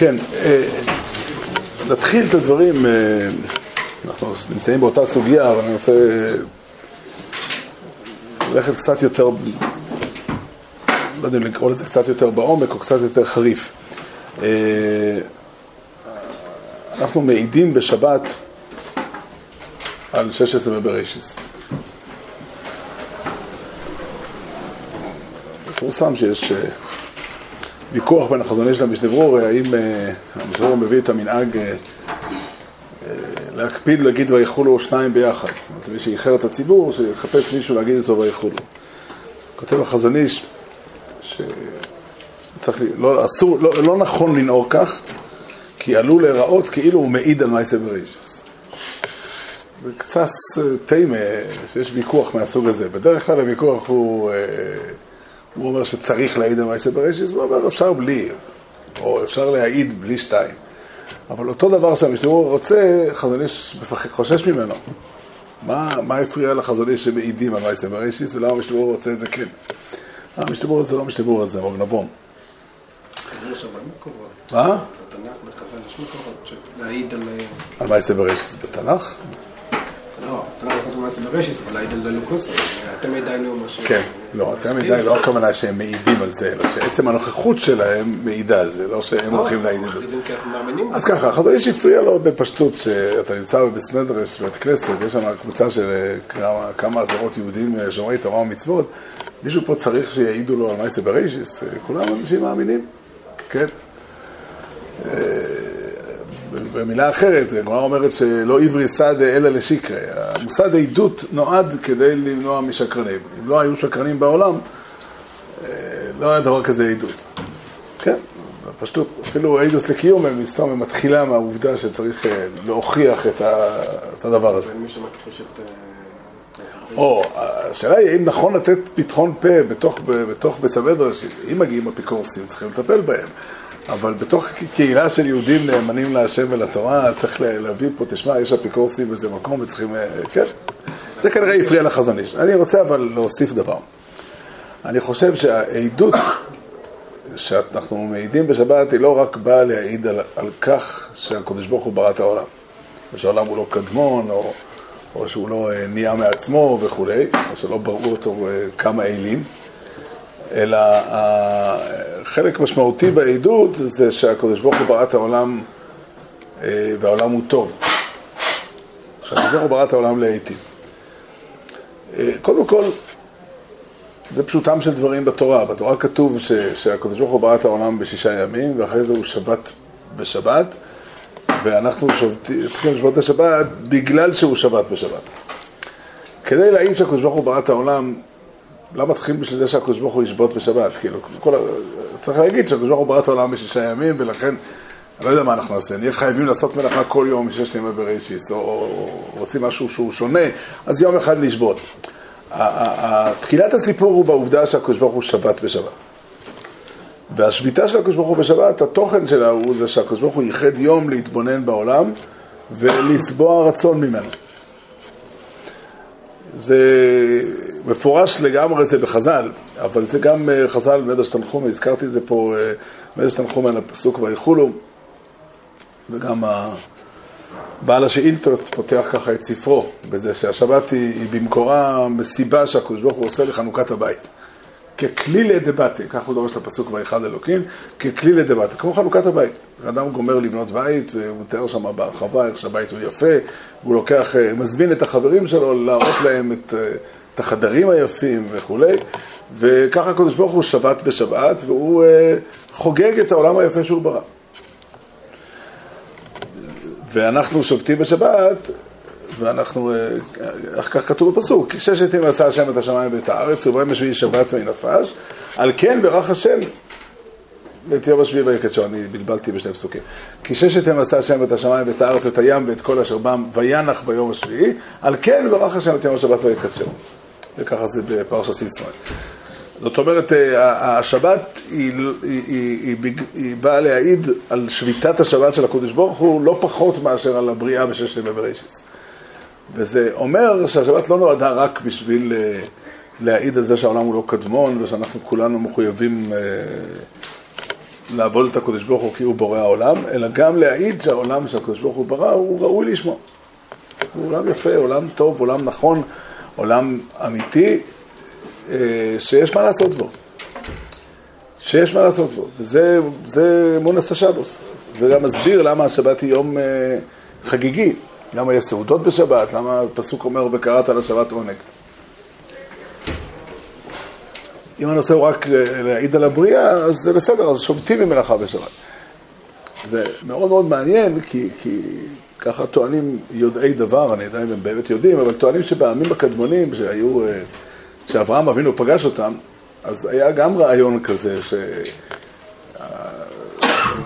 כן, אה, נתחיל את הדברים, אה, אנחנו נמצאים באותה סוגיה, אבל אני רוצה ללכת קצת יותר, לא יודע אם לקרוא לזה קצת יותר בעומק או קצת יותר חריף. אה, אנחנו מעידים בשבת על 16 בבראשיס. מפורסם שיש ויכוח בין החזון איש למשנה ברור, האם המשנה ברור מביא את המנהג להקפיד להגיד ויכולו שניים ביחד. זאת אומרת, מי שאיחר את הציבור, שיחפש מישהו להגיד איתו ויכולו. כותב החזון איש שצריך, לא, אסור, לא, לא נכון לנהוג כך, כי עלול להיראות כאילו הוא מעיד על מייסה בריש. זה קצת תימה שיש ויכוח מהסוג הזה. בדרך כלל הוויכוח הוא... הוא אומר שצריך להעיד על מעשה בראשיס, הוא אומר אפשר בלי, או אפשר להעיד בלי שתיים. אבל אותו דבר שהמשתמור רוצה, חזון איש חושש ממנו. מה, מה הפריע לחזון איש שמעידים על מעשה בראשיס, ולמה המשתמור רוצה את זה כן? המשתמור הזה לא משתמור הזה, רוב נבון. מה? בתנ"ך, בחז"ל, יש מקורות להעיד על... על מעשה בראשיס בתנ"ך? לא, תנ"ך לא בראשיס, אבל מה ש... כן, לא, אתם עדיין לא הכוונה שהם מעידים על זה, אלא שעצם הנוכחות שלהם מעידה על זה, לא שהם הולכים להעיד על זה. אז ככה, החזון איש הפריע לו בפשטות, שאתה נמצא בסמדרש, בבית כנסת, יש שם קבוצה של כמה עשרות יהודים שומרי תורה ומצוות, מישהו פה צריך שיעידו לו על מעשה בראשיס, כולם אנשים מאמינים, כן? במילה אחרת, הגמרא אומרת שלא עברי סד אלא לשקרי. המושג העדות נועד כדי למנוע משקרנים. אם לא היו שקרנים בעולם, לא היה דבר כזה עדות. כן, פשוט, אפילו עדוס לקיום, הם מסתום, מתחילה מהעובדה שצריך להוכיח את הדבר הזה. מי שמכחיש את... או, השאלה היא האם נכון לתת פתחון פה בתוך, בתוך בסמדרש, אם מגיעים אפיקורסים, צריכים לטפל בהם. אבל בתוך קהילה של יהודים נאמנים להשם ולתורה, צריך להביא פה, תשמע, יש אפיקורסים באיזה מקום וצריכים, כן, זה כנראה הפריע לחזון איש. אני רוצה אבל להוסיף דבר. אני חושב שהעדות שאנחנו מעידים בשבת היא לא רק באה להעיד על, על כך שהקדוש ברוך הוא ברא את העולם, ושהעולם הוא לא קדמון, או, או שהוא לא נהיה מעצמו וכולי, או שלא בראו אותו כמה אלים. אלא חלק משמעותי בעדות זה שהקדוש ברוך הוא ברא את העולם והעולם הוא טוב. שהקדוש ברוך הוא ברא את העולם להיטיב. קודם כל, זה פשוטם של דברים בתורה. בתורה כתוב שהקדוש ברוך הוא ברא את העולם בשישה ימים, ואחרי זה הוא שבת בשבת, ואנחנו צריכים לשבות בשבת בגלל שהוא שבת בשבת. כדי להעיד שהקדוש ברוך הוא ברא את העולם למה צריכים בשביל זה שהקדוש ברוך הוא ישבות בשבת? כאילו, כל... צריך להגיד שהקדוש ברוך הוא ברא את העולם בשישה ימים, ולכן, אני לא יודע מה אנחנו נעשה, נהיה חייבים לעשות מלאכה כל יום מששת ימי בראשיס, או, או רוצים משהו שהוא שונה, אז יום אחד לשבות. תחילת הסיפור הוא בעובדה שהקדוש ברוך הוא שבת בשבת. והשביתה של הקדוש ברוך הוא בשבת, התוכן שלה הוא זה שהקדוש ברוך הוא ייחד יום להתבונן בעולם ולסבוע רצון ממנו. זה מפורש לגמרי זה בחז"ל, אבל זה גם חז"ל מדרש תנחומי, הזכרתי את זה פה, מדרש תנחומי על הפסוק ויכולו, וגם בעל השאילתות פותח ככה את ספרו, בזה שהשבת היא, היא במקורה מסיבה שהקדוש ברוך הוא עושה לחנוכת הבית. ככלי לדבטה, כך הוא דורש את הפסוק ואחד אלוקים, ככלי לדבטה, כמו חנוכת הבית. אדם גומר לבנות בית, והוא מתאר שם בהרחבה איך שהבית הוא יפה, והוא לוקח, מזמין את החברים שלו להראות להם את, את החדרים היפים וכולי, וככה הקדוש ברוך הוא שבת בשבת, והוא חוגג את העולם היפה שהוא ברא. ואנחנו שובתים בשבת, ואנחנו, איך כך כתוב בפסוק, ששת ימים עשה השם את השמיים ואת הארץ, וביום השביעי שבת וינפש, על כן ברך השם את יום השביעי ויקדשו, אני בלבלתי בשני פסוקים. כי ששת ימים עשה השם את השמיים ואת הארץ ואת הים ואת כל אשר בם וינח ביום השביעי, על כן ברך השם את יום השבת ויקדשו. וככה זה בפרשת ישראל. זאת אומרת, השבת היא, היא, היא, היא, היא באה להעיד על שביתת השבת של הקודש ברוך הוא לא פחות מאשר על הבריאה בששת ימי בראשיס. וזה אומר שהשבת לא נועדה רק בשביל להעיד על זה שהעולם הוא לא קדמון ושאנחנו כולנו מחויבים לעבוד את הקדוש ברוך הוא כי הוא בורא העולם, אלא גם להעיד שהעולם שהקדוש ברוך הוא ברא הוא ראוי לשמו. הוא עולם יפה, עולם טוב, עולם נכון, עולם אמיתי, אה, שיש מה לעשות בו. שיש מה לעשות בו. וזה מונס השבוס. זה גם מסביר למה השבת היא יום אה, חגיגי. למה יש סעודות בשבת, למה הפסוק אומר וקראת לשבת עונג. אם הנושא הוא רק להעיד על הבריאה, אז זה בסדר, אז שובתים ממלאכה בשבת. זה מאוד מאוד מעניין, כי, כי ככה טוענים יודעי דבר, אני יודע אם הם באמת יודעים, אבל טוענים שבעמים הקדמונים, שהיו, אה, שאברהם אבינו פגש אותם, אז היה גם רעיון כזה, ש...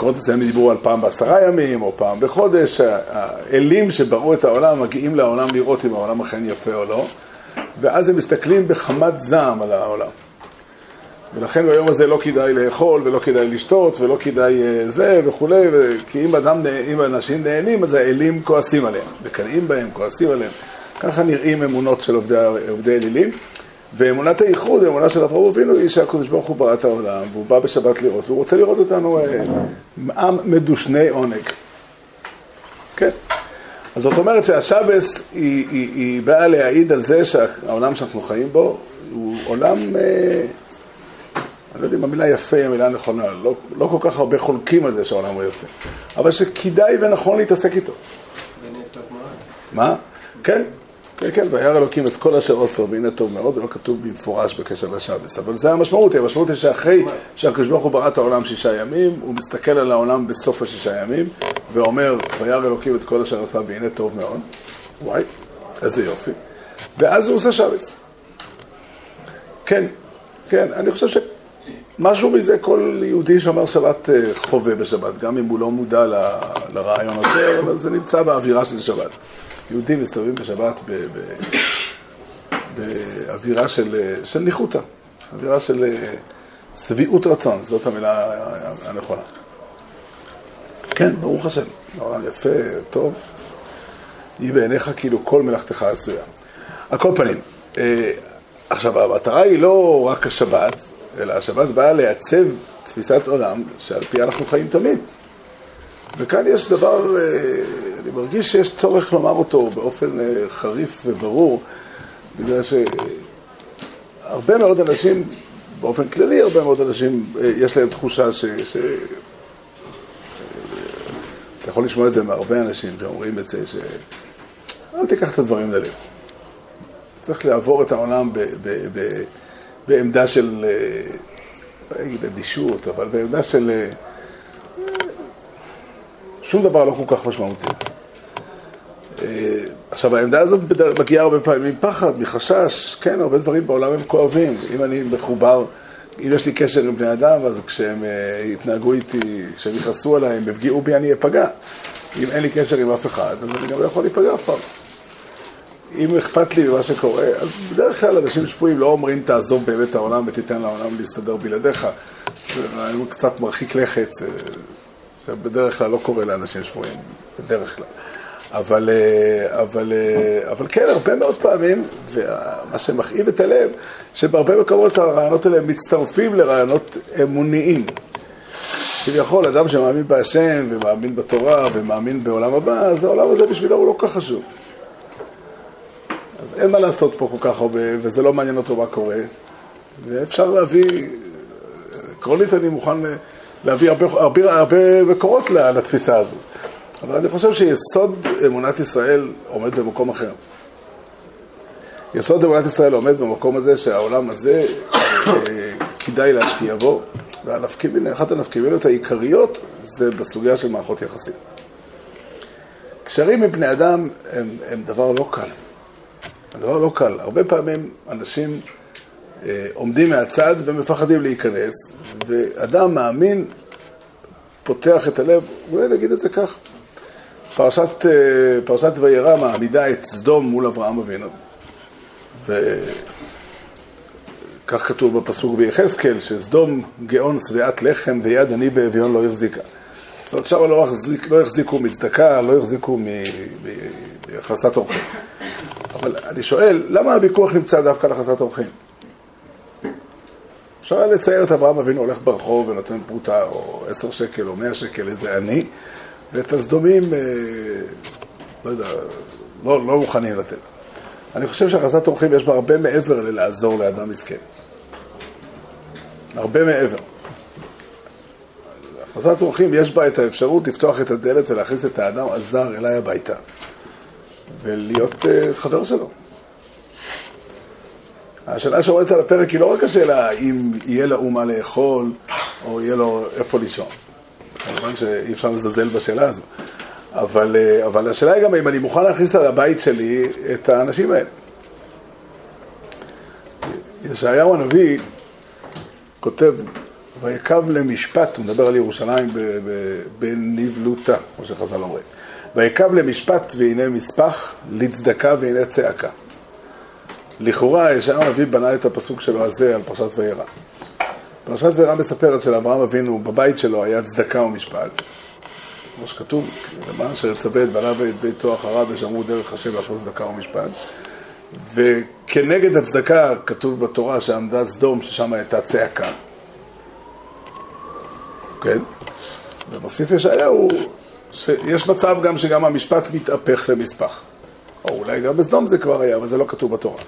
במקומות מסוימים דיברו על פעם בעשרה ימים, או פעם בחודש, האלים שבראו את העולם מגיעים לעולם לראות אם העולם אכן יפה או לא, ואז הם מסתכלים בחמת זעם על העולם. ולכן ביום הזה לא כדאי לאכול, ולא כדאי לשתות, ולא כדאי אה, זה וכולי, כי אם, אדם, אם אנשים נהנים, אז האלים כועסים עליהם, מקנאים בהם, כועסים עליהם. ככה נראים אמונות של עובדי, עובדי אלילים. ואמונת הייחוד, האמונה של אברהם אבינו, היא שהקדוש ברוך הוא ברא את העולם, והוא בא בשבת לראות, והוא רוצה לראות אותנו אה, עם מדושני עונג. כן. אז זאת אומרת שהשבס היא, היא, היא באה להעיד על זה שהעולם שאנחנו חיים בו הוא עולם, אה, אני לא יודע אם המילה יפה היא המילה הנכונה, לא, לא כל כך הרבה חולקים על זה שהעולם הוא יפה, אבל שכדאי ונכון להתעסק איתו. מה? כן, כן, כן, וירא אלוקים את כל אשר עשו, והנה טוב מאוד, זה לא כתוב במפורש בקשר לשבס, אבל זה המשמעות, המשמעות היא שאחרי שהקדוש ברוך הוא ברא את העולם שישה ימים, הוא מסתכל על העולם בסוף השישה ימים, ואומר, וירא אלוקים את כל אשר עשה, והנה טוב מאוד, וואי, איזה יופי, ואז הוא עושה שבס. כן, כן, אני חושב שמשהו מזה כל יהודי שאומר שבת אה, חווה בשבת, גם אם הוא לא מודע לרעיון הזה, אבל זה נמצא באווירה של שבת. יהודים מסתובבים בשבת באווירה של, של ניחותא, אווירה של אה, שביעות רצון, זאת המילה הנכונה. כן, ברוך השם, נורא יפה, טוב. יהי בעיניך כאילו כל מלאכתך עשויה. על כל פנים, אה, עכשיו המטרה היא לא רק השבת, אלא השבת באה לייצב תפיסת עולם שעל פיה אנחנו חיים תמיד. וכאן יש דבר, אה, אני מרגיש שיש צורך לומר אותו באופן אה, חריף וברור, בגלל שהרבה מאוד אנשים, באופן כללי הרבה מאוד אנשים, אה, יש להם תחושה ש... ש... אתה יכול לשמוע את זה מהרבה אנשים שאומרים את זה, ש... אל תיקח את הדברים ללב. צריך לעבור את העולם ב... ב... ב... בעמדה של, לא אגיד אדישות, אבל בעמדה של... שום דבר לא כל כך משמעותי. אה, עכשיו, העמדה הזאת מגיעה הרבה פעמים מפחד, מחשש, כן, הרבה דברים בעולם הם כואבים. אם אני מחובר, אם יש לי קשר עם בני אדם, אז כשהם uh, יתנהגו איתי, כשהם יכעסו עליי, הם יפגיעו בי, אני אפגע. אם אין לי קשר עם אף אחד, אז אני גם לא יכול להיפגע אף פעם. אם אכפת לי ממה שקורה, אז בדרך כלל אנשים שפויים לא אומרים תעזוב באמת את העולם ותיתן לעולם להסתדר בלעדיך. זה קצת מרחיק לכת. אה, זה בדרך כלל לא קורה לאנשים שבויים, בדרך כלל. אבל, אה, אבל, אה, אבל כן, הרבה מאוד פעמים, ומה שמכאיב את הלב, שבהרבה מקומות הרעיונות האלה מצטרפים לרעיונות אמוניים. כביכול, אדם שמאמין בהשם ומאמין בתורה ומאמין בעולם הבא, אז העולם הזה בשבילו הוא לא כך חשוב. אז אין מה לעשות פה כל כך הרבה, וזה לא מעניין אותו מה קורה. ואפשר להביא, עקרונית אני מוכן להביא הרבה, הרבה, הרבה מקורות לתפיסה הזו. אבל אני חושב שיסוד אמונת ישראל עומד במקום אחר. יסוד אמונת ישראל עומד במקום הזה שהעולם הזה אה, כדאי להשקיע בו, ואחת הנפקימינות העיקריות זה בסוגיה של מערכות יחסים. קשרים עם בני אדם הם, הם דבר לא קל. דבר לא קל. הרבה פעמים אנשים אה, עומדים מהצד ומפחדים להיכנס, ואדם מאמין פותח את הלב, אולי נגיד את זה כך. פרשת, אה, פרשת וירא מעמידה את סדום מול אברהם אבינו. וכך כתוב בפסוק ביחזקאל, שסדום גאון שבעת לחם ויד עני באביון לא החזיקה. זאת אומרת, שם לא, החזיק, לא החזיקו מצדקה, לא החזיקו מהכנסת אורחים. אבל אני שואל, למה הוויכוח נמצא דווקא על הכנסת אורחים? אפשר לצייר את אברהם אבינו הולך ברחוב ונותן פרוטה, או עשר שקל או מאה שקל איזה עני, ואת הסדומים, אה, לא יודע, לא, לא מוכנים לתת. אני חושב שהכנסת אורחים יש בה הרבה מעבר ללעזור לאדם מסכן. הרבה מעבר. הכנסת אורחים יש בה את האפשרות לפתוח את הדלת ולהכניס את האדם הזר אליי הביתה ולהיות uh, חבר שלו. השאלה שעומדת על הפרק היא לא רק השאלה אם יהיה לאום מה לאכול או יהיה לו איפה לישון. כמובן שאי אפשר לזלזל בשאלה הזו. אבל, uh, אבל השאלה היא גם אם אני מוכן להכניס לבית שלי את האנשים האלה. ישעיהו הנביא כותב ויקב למשפט, הוא מדבר על ירושלים בנבלותה, כמו שחז"ל אומרים. ויקב למשפט והנה מספח, לצדקה והנה צעקה. לכאורה ישעיהו הנביא בנה את הפסוק שלו הזה על פרשת וירא. פרשת וירא מספרת שלאברהם אבינו בבית שלו היה צדקה ומשפט. כמו שכתוב, למען אשר יצווה את בניו ואת ביתו אחריו ושמרו דרך השם לעשות צדקה ומשפט. וכנגד הצדקה כתוב בתורה שעמדה סדום ששם הייתה צעקה. כן? ומוסיף ישעיהו שיש מצב גם שגם המשפט מתהפך למספח. או אולי גם בסדום זה כבר היה, אבל זה לא כתוב בתורה.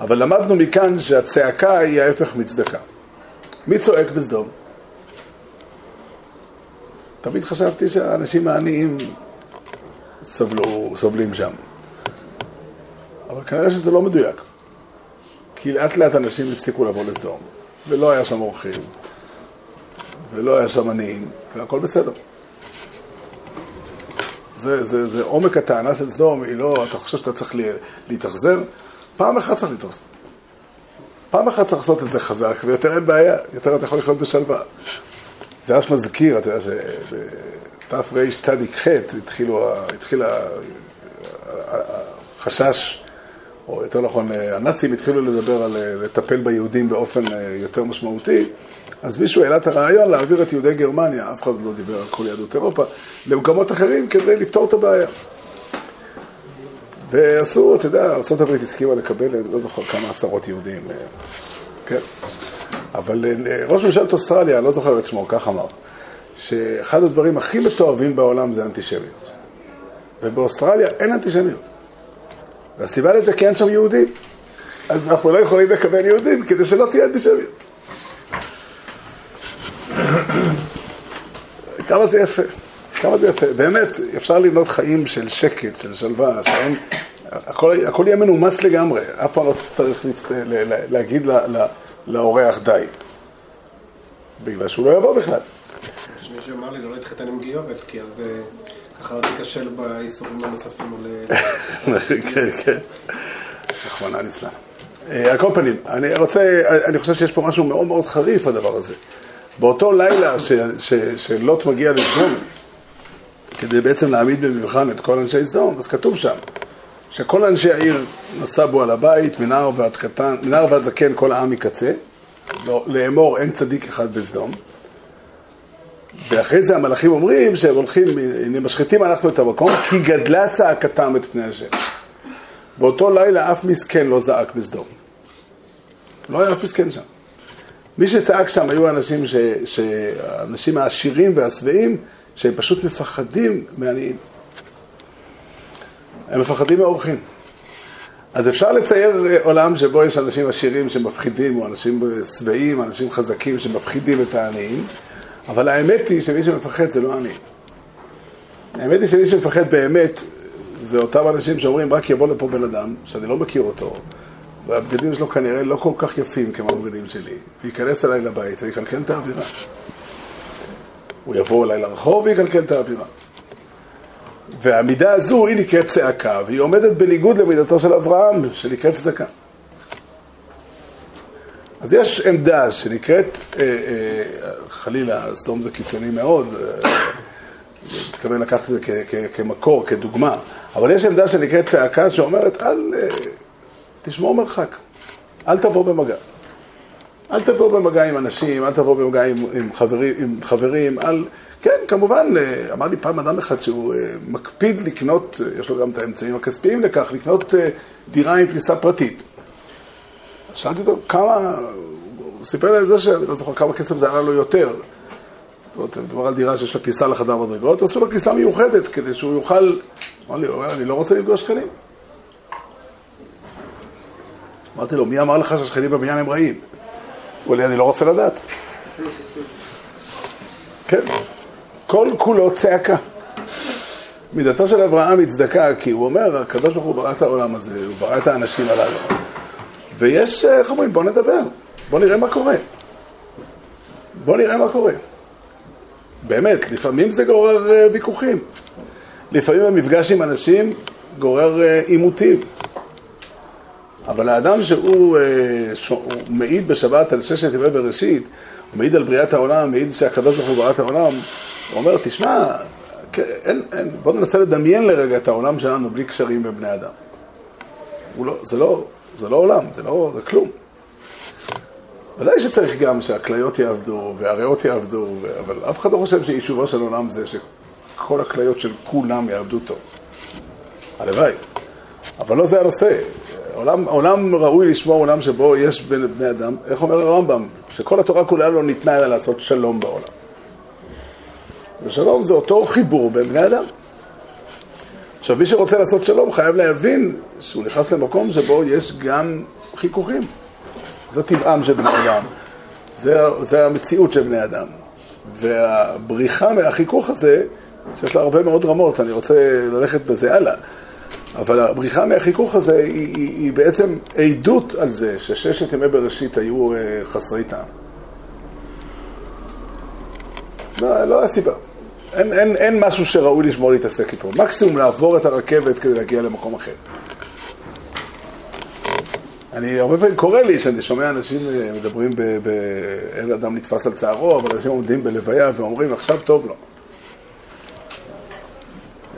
אבל למדנו מכאן שהצעקה היא ההפך מצדקה. מי צועק בסדום? תמיד חשבתי שהאנשים העניים סבלו, סובלים שם. אבל כנראה שזה לא מדויק. כי לאט לאט אנשים הפסיקו לבוא לסדום, ולא היה שם אורחים, ולא היה שם עניים, והכל בסדר. זה, זה, זה עומק הטענה של סדום, היא לא, אתה חושב שאתה צריך להתאכזר? פעם אחת צריך להתאכזר. פעם אחת צריך לעשות את זה חזק, ויותר אין בעיה, יותר אתה יכול לחיות בשלווה. זה ממש מזכיר, אתה יודע שבתרצ"ח התחיל החשש, או יותר נכון, הנאצים התחילו לדבר על לטפל ביהודים באופן יותר משמעותי, אז מישהו העלה את הרעיון להעביר את יהודי גרמניה, אף אחד לא דיבר על כל יהדות אירופה, למקומות אחרים כדי לפתור את הבעיה. ועשו, אתה יודע, ארה"ב הסכימה לקבל, אני לא זוכר כמה עשרות יהודים, אה, כן. אבל אה, ראש ממשלת אוסטרליה, אני לא זוכר את שמו, כך אמר, שאחד הדברים הכי מתועבים בעולם זה אנטישמיות. ובאוסטרליה אין אנטישמיות. והסיבה לזה כי אין שם יהודים. אז אנחנו לא יכולים לקבל יהודים כדי שלא תהיה אנטישמיות. כמה זה יפה, כמה זה יפה. באמת, אפשר לבנות חיים של שקט, של שלווה, שאין... הכל, הכל יהיה מנומס לגמרי, אף פעם לא תצטרך להצט... להגיד לאורח די. בגלל שהוא לא יבוא בכלל. יש מישהו אמר לי לא להתחתן עם גיורת, כי אז אה, ככה לא תיכשל באיסורים הנוספים על... כן, כן. רחמנא ליצלן. אה, על כל פנים, אני רוצה, אני חושב שיש פה משהו מאוד מאוד חריף בדבר הזה. באותו לילה שלוט מגיע לסדום, כדי בעצם להעמיד במבחן את כל אנשי סדום, אז כתוב שם שכל אנשי העיר נסבו על הבית, מנער ועד קטן, מנער ועד זקן כל העם מקצה, לא, לאמור אין צדיק אחד בסדום. ואחרי זה המלאכים אומרים שהם הולכים, משחיתים אנחנו את המקום, כי גדלה צעקתם את פני השם. באותו לילה אף מסכן לא זעק בסדום. לא היה אף מסכן שם. מי שצעק שם היו אנשים, ש, האנשים העשירים והשבעים, שהם פשוט מפחדים מעניים. הם מפחדים מאורחים. אז אפשר לצייר עולם שבו יש אנשים עשירים שמפחידים, או אנשים שבעים, אנשים חזקים שמפחידים את העניים, אבל האמת היא שמי שמפחד זה לא עני. האמת היא שמי שמפחד באמת, זה אותם אנשים שאומרים, רק יבוא לפה בן אדם, שאני לא מכיר אותו, והבגדים שלו כנראה לא כל כך יפים כמו הבגדים שלי, וייכנס אליי לבית ויקלקל את האווירה. הוא יבוא אליי לרחוב ויקלקל את האווירה. והמידה הזו היא נקראת צעקה, והיא עומדת בניגוד למידתו של אברהם, שנקראת צדקה. אז יש עמדה שנקראת, אה, אה, חלילה, סדום זה קיצוני מאוד, אה, מתכוון לקחת את זה כמקור, כדוגמה, אבל יש עמדה שנקראת צעקה שאומרת, אל אה, תשמור מרחק, אל תבוא במגע. אל תבוא במגע עם אנשים, אל תבוא במגע עם, עם, חברים, עם חברים, אל... כן, כמובן, אה, אמר לי פעם אדם אחד שהוא אה, מקפיד לקנות, אה, יש לו גם את האמצעים הכספיים לכך, לקנות דירה עם כניסה פרטית. שאלתי אותו, כמה, הוא סיפר לי על זה שאני לא זוכר כמה כסף זה עלה לו יותר. זאת אומרת, מדובר על דירה שיש לה כניסה לחדר מדרגות, עשו לו כניסה מיוחדת כדי שהוא יוכל... אמר לי, אומר, אני לא רוצה לפגוש שכנים. אמרתי לו, מי אמר לך שהשכנים בבניין הם רעים? הוא אומר לי, אני לא רוצה לדעת. כן, כל כולו צעקה. מידתו של אברהם היא צדקה, כי הוא אומר, הקדוש ברוך הוא ברא את העולם הזה, הוא ברא את האנשים הללו. ויש, איך אומרים, בוא נדבר, בוא נראה מה קורה. בוא נראה מה קורה. באמת, לפעמים זה גורר אה, ויכוחים. לפעמים המפגש עם אנשים גורר אה, עימותים. אבל האדם שהוא אה, הוא מעיד בשבת על ששת ימי בראשית, הוא מעיד על בריאת העולם, מעיד שהקדוש ברוך הוא ברא את העולם, הוא אומר, תשמע, כן, אין, אין, בוא ננסה לדמיין לרגע את העולם שלנו בלי קשרים בין בני אדם. לא, זה, לא, זה לא עולם, זה לא, זה כלום. ודאי שצריך גם שהכליות יעבדו והריאות יעבדו, אבל אף אחד לא חושב שיישובו של עולם זה שכל הכליות של כולם יעבדו טוב. הלוואי. אבל לא זה הנושא. עולם, עולם ראוי לשמור עולם שבו יש בין בני אדם, איך אומר הרמב"ם? שכל התורה כולה לא ניתנה אלא לעשות שלום בעולם. ושלום זה אותו חיבור בין בני אדם. עכשיו, מי שרוצה לעשות שלום חייב להבין שהוא נכנס למקום שבו יש גם חיכוכים. זה טבעם של בני אדם, זה, זה המציאות של בני אדם. והבריחה מהחיכוך הזה, שיש לה הרבה מאוד רמות, אני רוצה ללכת בזה הלאה, אבל הבריחה מהחיכוך הזה היא, היא, היא בעצם עדות על זה שששת ימי בראשית היו אה, חסרי טעם. לא, לא הסיבה. אין, אין, אין משהו שראוי לשמור להתעסק איתו. מקסימום לעבור את הרכבת כדי להגיע למקום אחר. אני, הרבה פעמים קורה לי שאני שומע אנשים אה, מדברים, ב, ב, אין אדם נתפס על צערו, אבל אנשים עומדים בלוויה ואומרים, עכשיו טוב לו.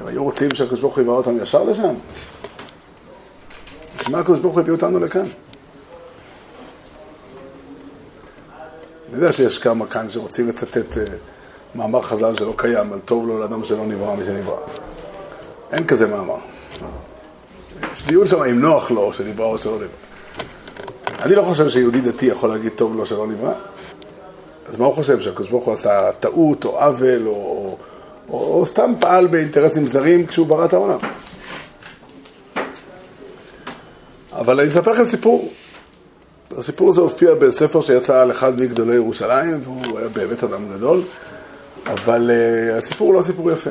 הם היו רוצים שהקדוש ברוך הוא יבוא אותם ישר לשם? מה הקדוש ברוך הוא הביא אותנו לכאן? אני יודע שיש כמה כאן שרוצים לצטט אה, מאמר חז"ל שלא קיים, על טוב לו לאדם שלא נברא משנברא. אין כזה מאמר. יש דיון שם אם נוח לו שנברא או שלא נברא. אני לא חושב שיהודי דתי יכול להגיד טוב לו שלא נברא. אז מה הוא חושב, שהקדוש ברוך הוא עשה טעות או עוול או, או, או, סתם פעל באינטרסים זרים כשהוא ברא את העולם? אבל אני אספר לכם סיפור. הסיפור הזה הופיע בספר שיצא על אחד מגדולי ירושלים, והוא היה באמת אדם גדול, אבל uh, הסיפור הוא לא סיפור יפה.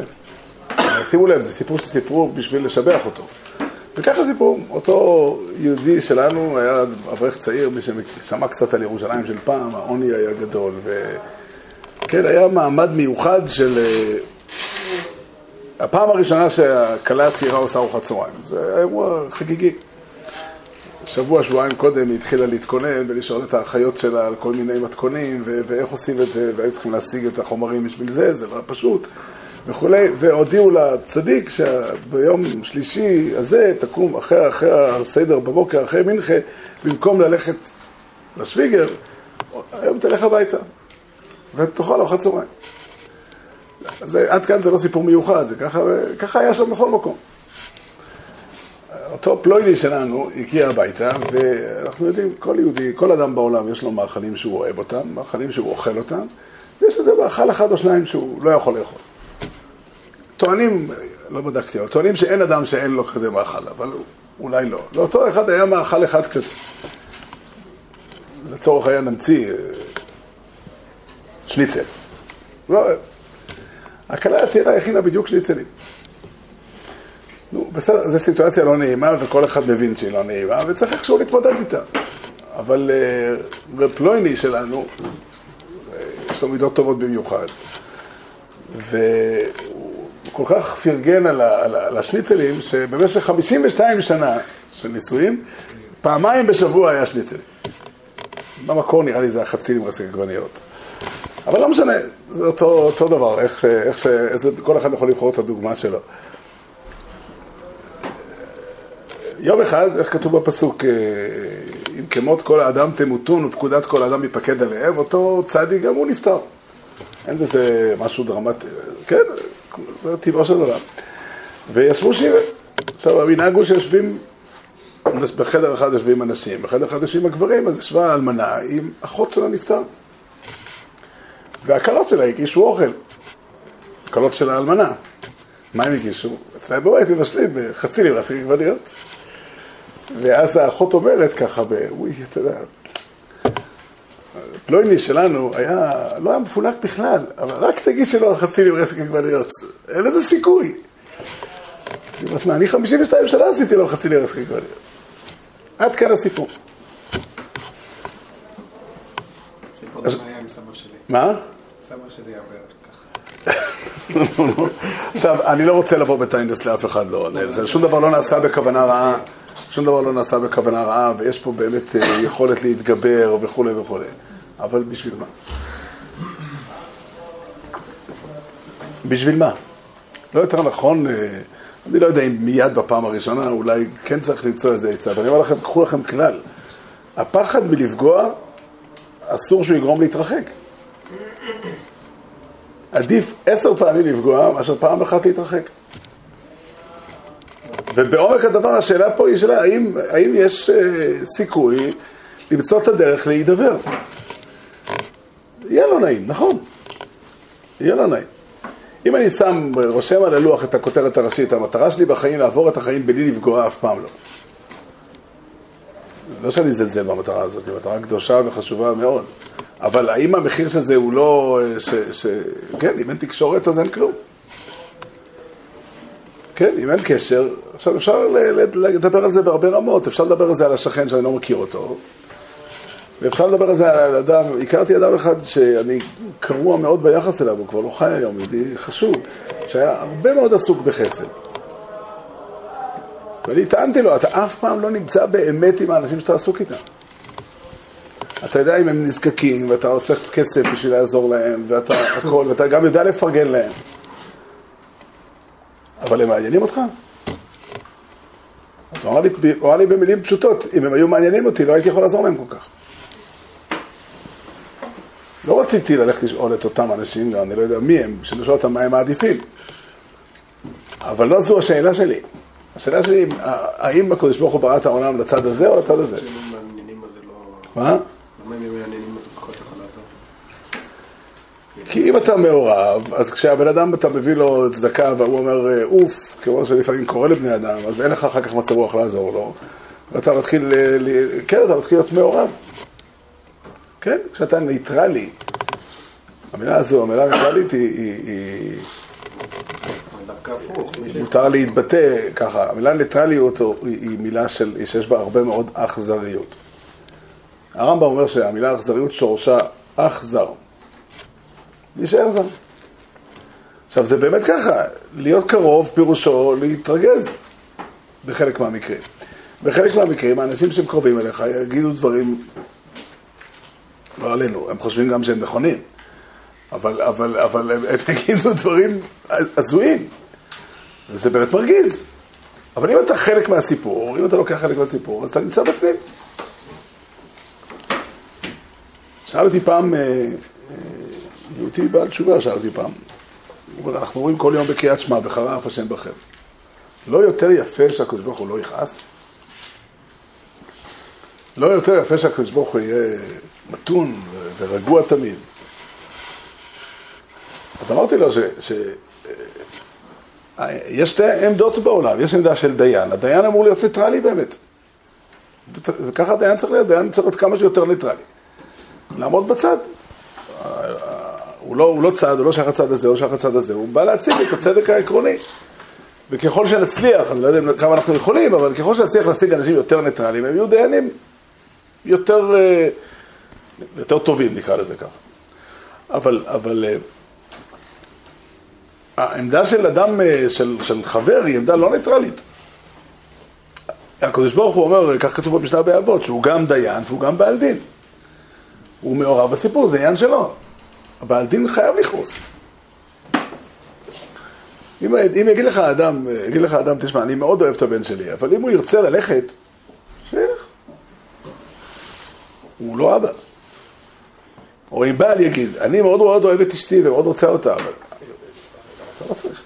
שימו לב, זה סיפור שסיפרו בשביל לשבח אותו. וככה סיפור, אותו יהודי שלנו היה אברך צעיר, מי ששמע קצת על ירושלים של פעם, העוני היה גדול, וכן, היה מעמד מיוחד של... הפעם הראשונה שהכלה הצעירה עושה ארוחת צהריים, זה אירוע חגיגי. שבוע, שבועיים קודם היא התחילה להתכונן ולשאול את האחיות שלה על כל מיני מתכונים ו- ואיך עושים את זה, והיו צריכים להשיג את החומרים בשביל זה, זה לא פשוט. וכולי, והודיעו לצדיק שביום שלישי הזה תקום אחרי, אחרי הסדר בבוקר, אחרי מנחה, במקום ללכת לשוויגר, היום תלך הביתה ותאכל ארוחת צהריים. עד כאן זה לא סיפור מיוחד, זה ככה, ככה היה שם בכל מקום. אותו פלוידי שלנו הגיע הביתה, ואנחנו יודעים, כל יהודי, כל אדם בעולם יש לו מאכלים שהוא אוהב אותם, מאכלים שהוא אוכל אותם, ויש איזה מאכל אחד או שניים שהוא לא יכול לאכול. טוענים, לא בדקתי, אבל טוענים שאין אדם שאין לו כזה מאכל, אבל אולי לא. לאותו אחד היה מאכל אחד כזה. לצורך העניין נמציא אה, שניצל. לא, הכלה הצעירה הכינה בדיוק שניצלים. נו, בסדר, זו סיטואציה לא נעימה, וכל אחד מבין שהיא לא נעימה, וצריך איכשהו להתמודד איתה. אבל רב אה, פלויני שלנו, אה, יש לו מידות טובות במיוחד, והוא כל כך פרגן על, על, על השניצלים, שבמשך 52 שנה של נישואים, פעמיים בשבוע היה שניצלים. במקור נראה לי זה החצי עם רסק עגבניות. אבל לא משנה, זה אותו, אותו דבר, איך, איך ש... כל אחד יכול לבחור את הדוגמה שלו. יום אחד, איך כתוב בפסוק, אה, אם כמות כל האדם תמותון ופקודת כל האדם ייפקד עליהם, אותו צדיק גם הוא נפטר. אין בזה משהו דרמטי, כן, זה טבעו של עולם. וישבו שבעה. עכשיו, המנהג הוא שיושבים בחדר אחד יושבים אנשים, בחדר אחד יושבים הגברים, אז ישבה האלמנה עם אחות שלה נפטר. והכלות שלה הגישו אוכל. הכלות של האלמנה. מה הם הגישו? אצלם בבית מבשלים לירה עשרים עגבניות. ואז האחות אומרת ככה, אוי, אתה יודע, פלויני שלנו היה, לא היה מפונק בכלל, אבל רק תגיד שלא חצי עשרים עגבניות. אין לזה סיכוי. אז היא אומרת, מה, אני 52 שנה עשיתי לו חצי עשרים עגבניות. עד כאן הסיפור. מה? ככה. עכשיו, אני לא רוצה לבוא בטיינדס לאף אחד, לא. זה- שום דבר לא נעשה בכוונה רעה, שום דבר לא נעשה בכוונה רעה, ויש פה באמת אה, יכולת להתגבר וכולי וכולי. אבל בשביל מה? בשביל מה? לא יותר נכון, אה, אני לא יודע אם מיד בפעם הראשונה, אולי כן צריך למצוא איזה עצה, אבל אני אומר לכם, קחו לכם כלל. הפחד מלפגוע, אסור שהוא יגרום להתרחק. עדיף עשר פעמים לפגוע מאשר פעם אחת להתרחק. ובעומק הדבר, השאלה פה היא שאלה, האם, האם יש אה, סיכוי למצוא את הדרך להידבר? יהיה לא נעים, נכון. יהיה לא נעים. אם אני שם, רושם על הלוח את הכותרת הראשית, המטרה שלי בחיים לעבור את החיים בלי לפגוע, אף פעם לא. לא שאני זלזל במטרה הזאת, היא מטרה קדושה וחשובה מאוד. אבל האם המחיר של זה הוא לא... אה, ש, ש... כן, אם אין תקשורת אז אין כלום. כן, אם אין קשר, עכשיו אפשר לדבר על זה בהרבה רמות, אפשר לדבר על זה על השכן שאני לא מכיר אותו, ואפשר לדבר על זה על אדם, הכרתי אדם אחד שאני קרוע מאוד ביחס אליו, הוא כבר לא חי היום, יהודי חשוב, שהיה הרבה מאוד עסוק בחסד. ואני טענתי לו, אתה אף פעם לא נמצא באמת עם האנשים שאתה עסוק איתם. אתה יודע אם הם נזקקים, ואתה אוסף כסף בשביל לעזור להם, ואתה הכל, ואתה גם יודע לפרגן להם. אבל הם מעניינים אותך? הוא אמר, לי, הוא אמר לי במילים פשוטות, אם הם היו מעניינים אותי, לא הייתי יכול לעזור להם כל כך. לא רציתי ללכת לשאול את אותם אנשים, אני לא יודע מי הם, לשאול אותם מה הם מעדיפים. אבל לא זו השאלה שלי. השאלה שלי, האם הקדוש ברוך הוא ברא את העולם לצד הזה או לצד הזה? לא... מה? למה אם הם מעניינים אז זה פחות יכול לעזור? כי אם אתה מעורב, אז כשהבן אדם, אתה מביא לו צדקה והוא אומר אה, אוף, כמו שלפעמים קורה לבני אדם, אז אין לך אחר כך מצב רוח לעזור לו, ואתה מתחיל, ל- ל- כן, אתה מתחיל להיות מעורב. כן, כשאתה ניטרלי. המילה הזו, המילה ניטרלית היא, מותר להתבטא ככה, המילה ניטרליות היא מילה של, שיש בה הרבה מאוד אכזריות. הרמב"ם אומר שהמילה אכזריות שורשה אכזר. להישאר זר. עכשיו זה באמת ככה, להיות קרוב פירושו להתרגז בחלק מהמקרים. בחלק מהמקרים האנשים שהם קרובים אליך יגידו דברים, לא עלינו, הם חושבים גם שהם נכונים, אבל, אבל, אבל הם, הם יגידו דברים הזויים. וזה באמת מרגיז. אבל אם אתה חלק מהסיפור, אם אתה לוקח חלק מהסיפור, אז אתה נמצא בפנים. שאל אותי פעם, אה, אה, יהודי בעל תשובה, שאל אותי פעם, אנחנו רואים כל יום בקריאת שמע, וחרה אף השם בכם. לא יותר יפה שהקדוש ברוך הוא לא יכעס? לא יותר יפה שהקדוש ברוך הוא יהיה מתון ורגוע תמיד. אז אמרתי לו ש... ש... אה, שתי עמדות בעולם, יש עמדה של דיין, הדיין אמור להיות ניטרלי באמת. ככה דיין צריך להיות, דיין צריך להיות כמה שיותר ניטרלי. לעמוד בצד. הוא לא, הוא לא צד, הוא לא שייך לצד הזה, הוא לא שייך לצד הזה, הוא בא להציג את הצדק העקרוני. וככל שנצליח, אני לא יודע כמה אנחנו יכולים, אבל ככל שנצליח להשיג אנשים יותר ניטרלים, הם יהיו דיינים יותר, אה, יותר טובים, נקרא לזה ככה. אבל, אבל אה, העמדה של אדם, אה, של, של חבר, היא עמדה לא ניטרלית. הקדוש ברוך הוא אומר, כך כתוב במשנה באבות, שהוא גם דיין והוא גם בעל דין. הוא מעורב בסיפור, זה עניין שלו. הבעל דין חייב לכעוס. אם, אם יגיד לך אדם, יגיד לך אדם, תשמע, אני מאוד אוהב את הבן שלי, אבל אם הוא ירצה ללכת, שילך. הוא לא אבא. או אם בעל יגיד, אני מאוד מאוד אוהב את אשתי ומאוד רוצה אותה, אבל אתה לא צריך.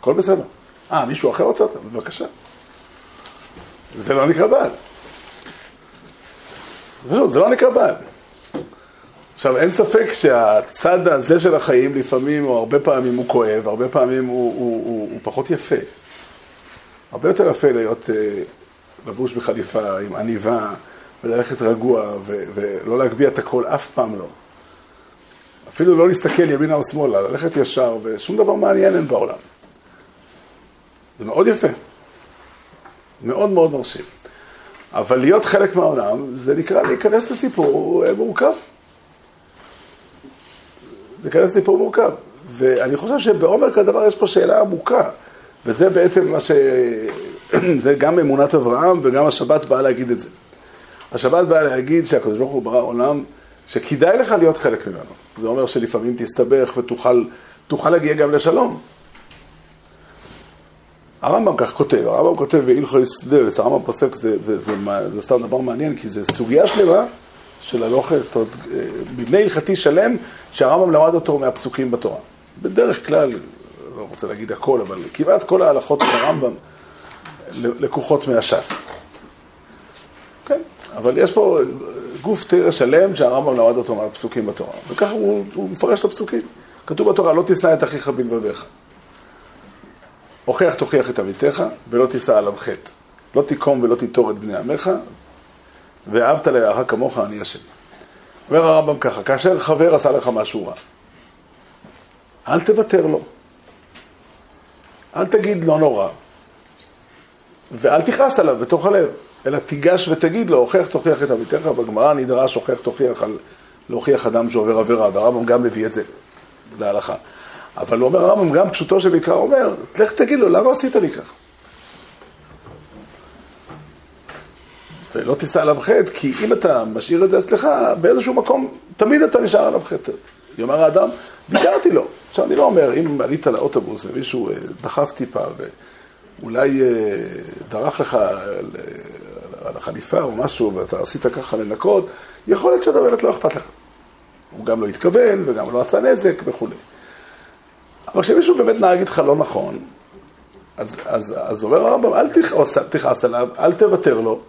הכל בסדר. אה, מישהו אחר רוצה אותה? בבקשה. זה לא נקרא בעל. זה לא נקרא בעל. עכשיו, אין ספק שהצד הזה של החיים לפעמים, או הרבה פעמים הוא כואב, הרבה פעמים הוא, הוא, הוא, הוא פחות יפה. הרבה יותר יפה להיות אה, לבוש בחליפה עם עניבה, וללכת רגוע, ו, ולא להגביה את הכל, אף פעם לא. אפילו לא להסתכל ימינה או שמאלה, ללכת ישר, ושום דבר מעניין אין בעולם. זה מאוד יפה. מאוד מאוד מרשים. אבל להיות חלק מהעולם, זה נקרא להיכנס לסיפור אה, מורכב. להיכנס לסיפור מורכב. ואני חושב שבעומק הדבר יש פה שאלה עמוקה, וזה בעצם מה ש... זה גם אמונת אברהם וגם השבת באה להגיד את זה. השבת באה להגיד שהקדוש ברוך הוא ברא עולם שכדאי לך להיות חלק ממנו. זה אומר שלפעמים תסתבך ותוכל להגיע גם לשלום. הרמב"ם כך כותב, הרמב"ם כותב בהלכויס דרס, הרמב"ם פוסק, זה, זה, זה, זה, זה סתם דבר מעניין, כי זה סוגיה שלמה של הלוכה, זאת אומרת, מבנה הלכתי שלם שהרמב"ם למד אותו מהפסוקים בתורה. בדרך כלל, לא רוצה להגיד הכל, אבל כמעט כל ההלכות של הרמב"ם לקוחות מהש"ס. כן, אבל יש פה גוף תרא שלם שהרמב"ם למד אותו מהפסוקים בתורה, וככה הוא, הוא מפרש את הפסוקים. כתוב בתורה, לא תשנא את אחיך בלבביך. הוכח תוכיח את עמיתך, ולא תישא עליו חטא. לא תיקום ולא תיטור את בני עמך, ואהבת לרעך כמוך, אני השם. אומר הרמב"ם ככה, כאשר חבר עשה לך משהו רע, אל תוותר לו. אל תגיד לא נורא, ואל תכעס עליו בתוך הלב, אלא תיגש ותגיד לו, הוכח תוכיח את עמיתך, בגמרא נדרש הוכח תוכיח על להוכיח אדם שעובר עבירה, והרמב"ם גם מביא את זה להלכה. אבל הוא אומר הרמב"ם, גם פשוטו של מקרא אומר, לך תגיד לו, למה עשית לי כך? ולא תישא עליו חטא, כי אם אתה משאיר את זה אצלך, באיזשהו מקום, תמיד אתה נשאר עליו חטא. יאמר האדם, ויתרתי לו. עכשיו, אני לא אומר, אם עלית לאוטובוס ומישהו אה, דחף טיפה, ואולי אה, דרך לך על החליפה או משהו, ואתה עשית ככה לנקות, יכול להיות שאתה באמת לא אכפת לך. הוא גם לא התכוון, וגם לא עשה נזק וכולי. אבל כשמישהו באמת נהג איתך לא נכון, אז, אז, אז אומר הרמב"ם, אל תכעס עליו, אל תוותר לו,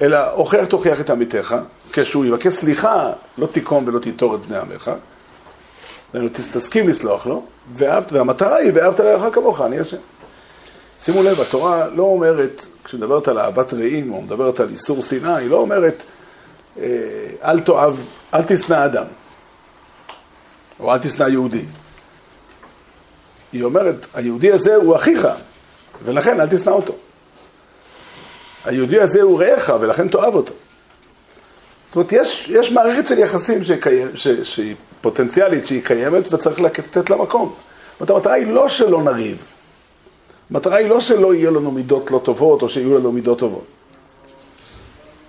אלא הוכח תוכיח את עמיתך, כשהוא יבקש סליחה, לא תיקום ולא תיטור את בני עמך, תסכים לסלוח לו, ואהבת, והמטרה היא, ואהבת לרעך כמוך, אני השם. שימו לב, התורה לא אומרת, כשמדברת על אהבת רעים, או מדברת על איסור שנאה, היא לא אומרת, אה, אל תאהב, אל תשנא אדם, או אל תשנא יהודי. היא אומרת, היהודי הזה הוא אחיך, ולכן אל תשנא אותו. היהודי הזה הוא רעך, ולכן תאהב אותו. זאת אומרת, יש, יש מערכת של יחסים שקיים, ש, שהיא פוטנציאלית, שהיא קיימת, וצריך לתת לה מקום. זאת אומרת, המטרה היא לא שלא נריב. המטרה היא לא שלא יהיו לנו מידות לא טובות, או שיהיו לנו מידות טובות.